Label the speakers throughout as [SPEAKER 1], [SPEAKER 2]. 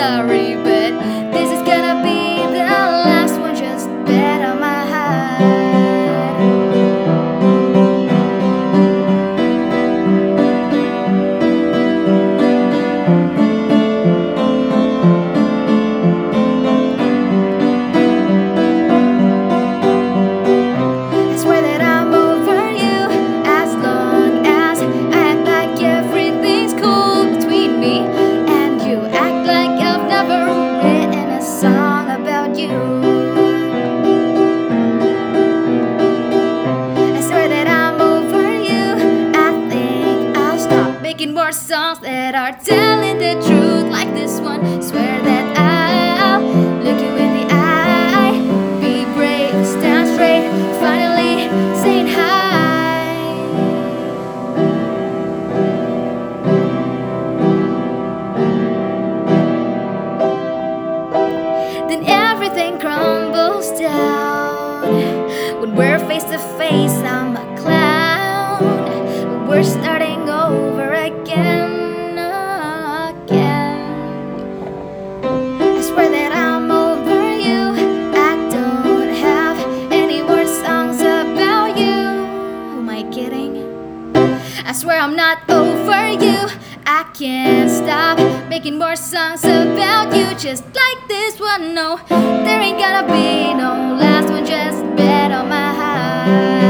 [SPEAKER 1] sorry. That are telling the truth like this one. Swear that I'll look you in the eye. Be brave, stand straight. Finally saying hi. Then everything crumbles down. When we're face to face, I'm a I swear I'm not over you. I can't stop making more songs about you, just like this one. No, there ain't gonna be no last one. Just bet on my heart.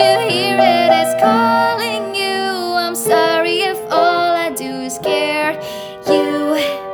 [SPEAKER 1] You hear it? It's calling you. I'm sorry if all I do is scare you.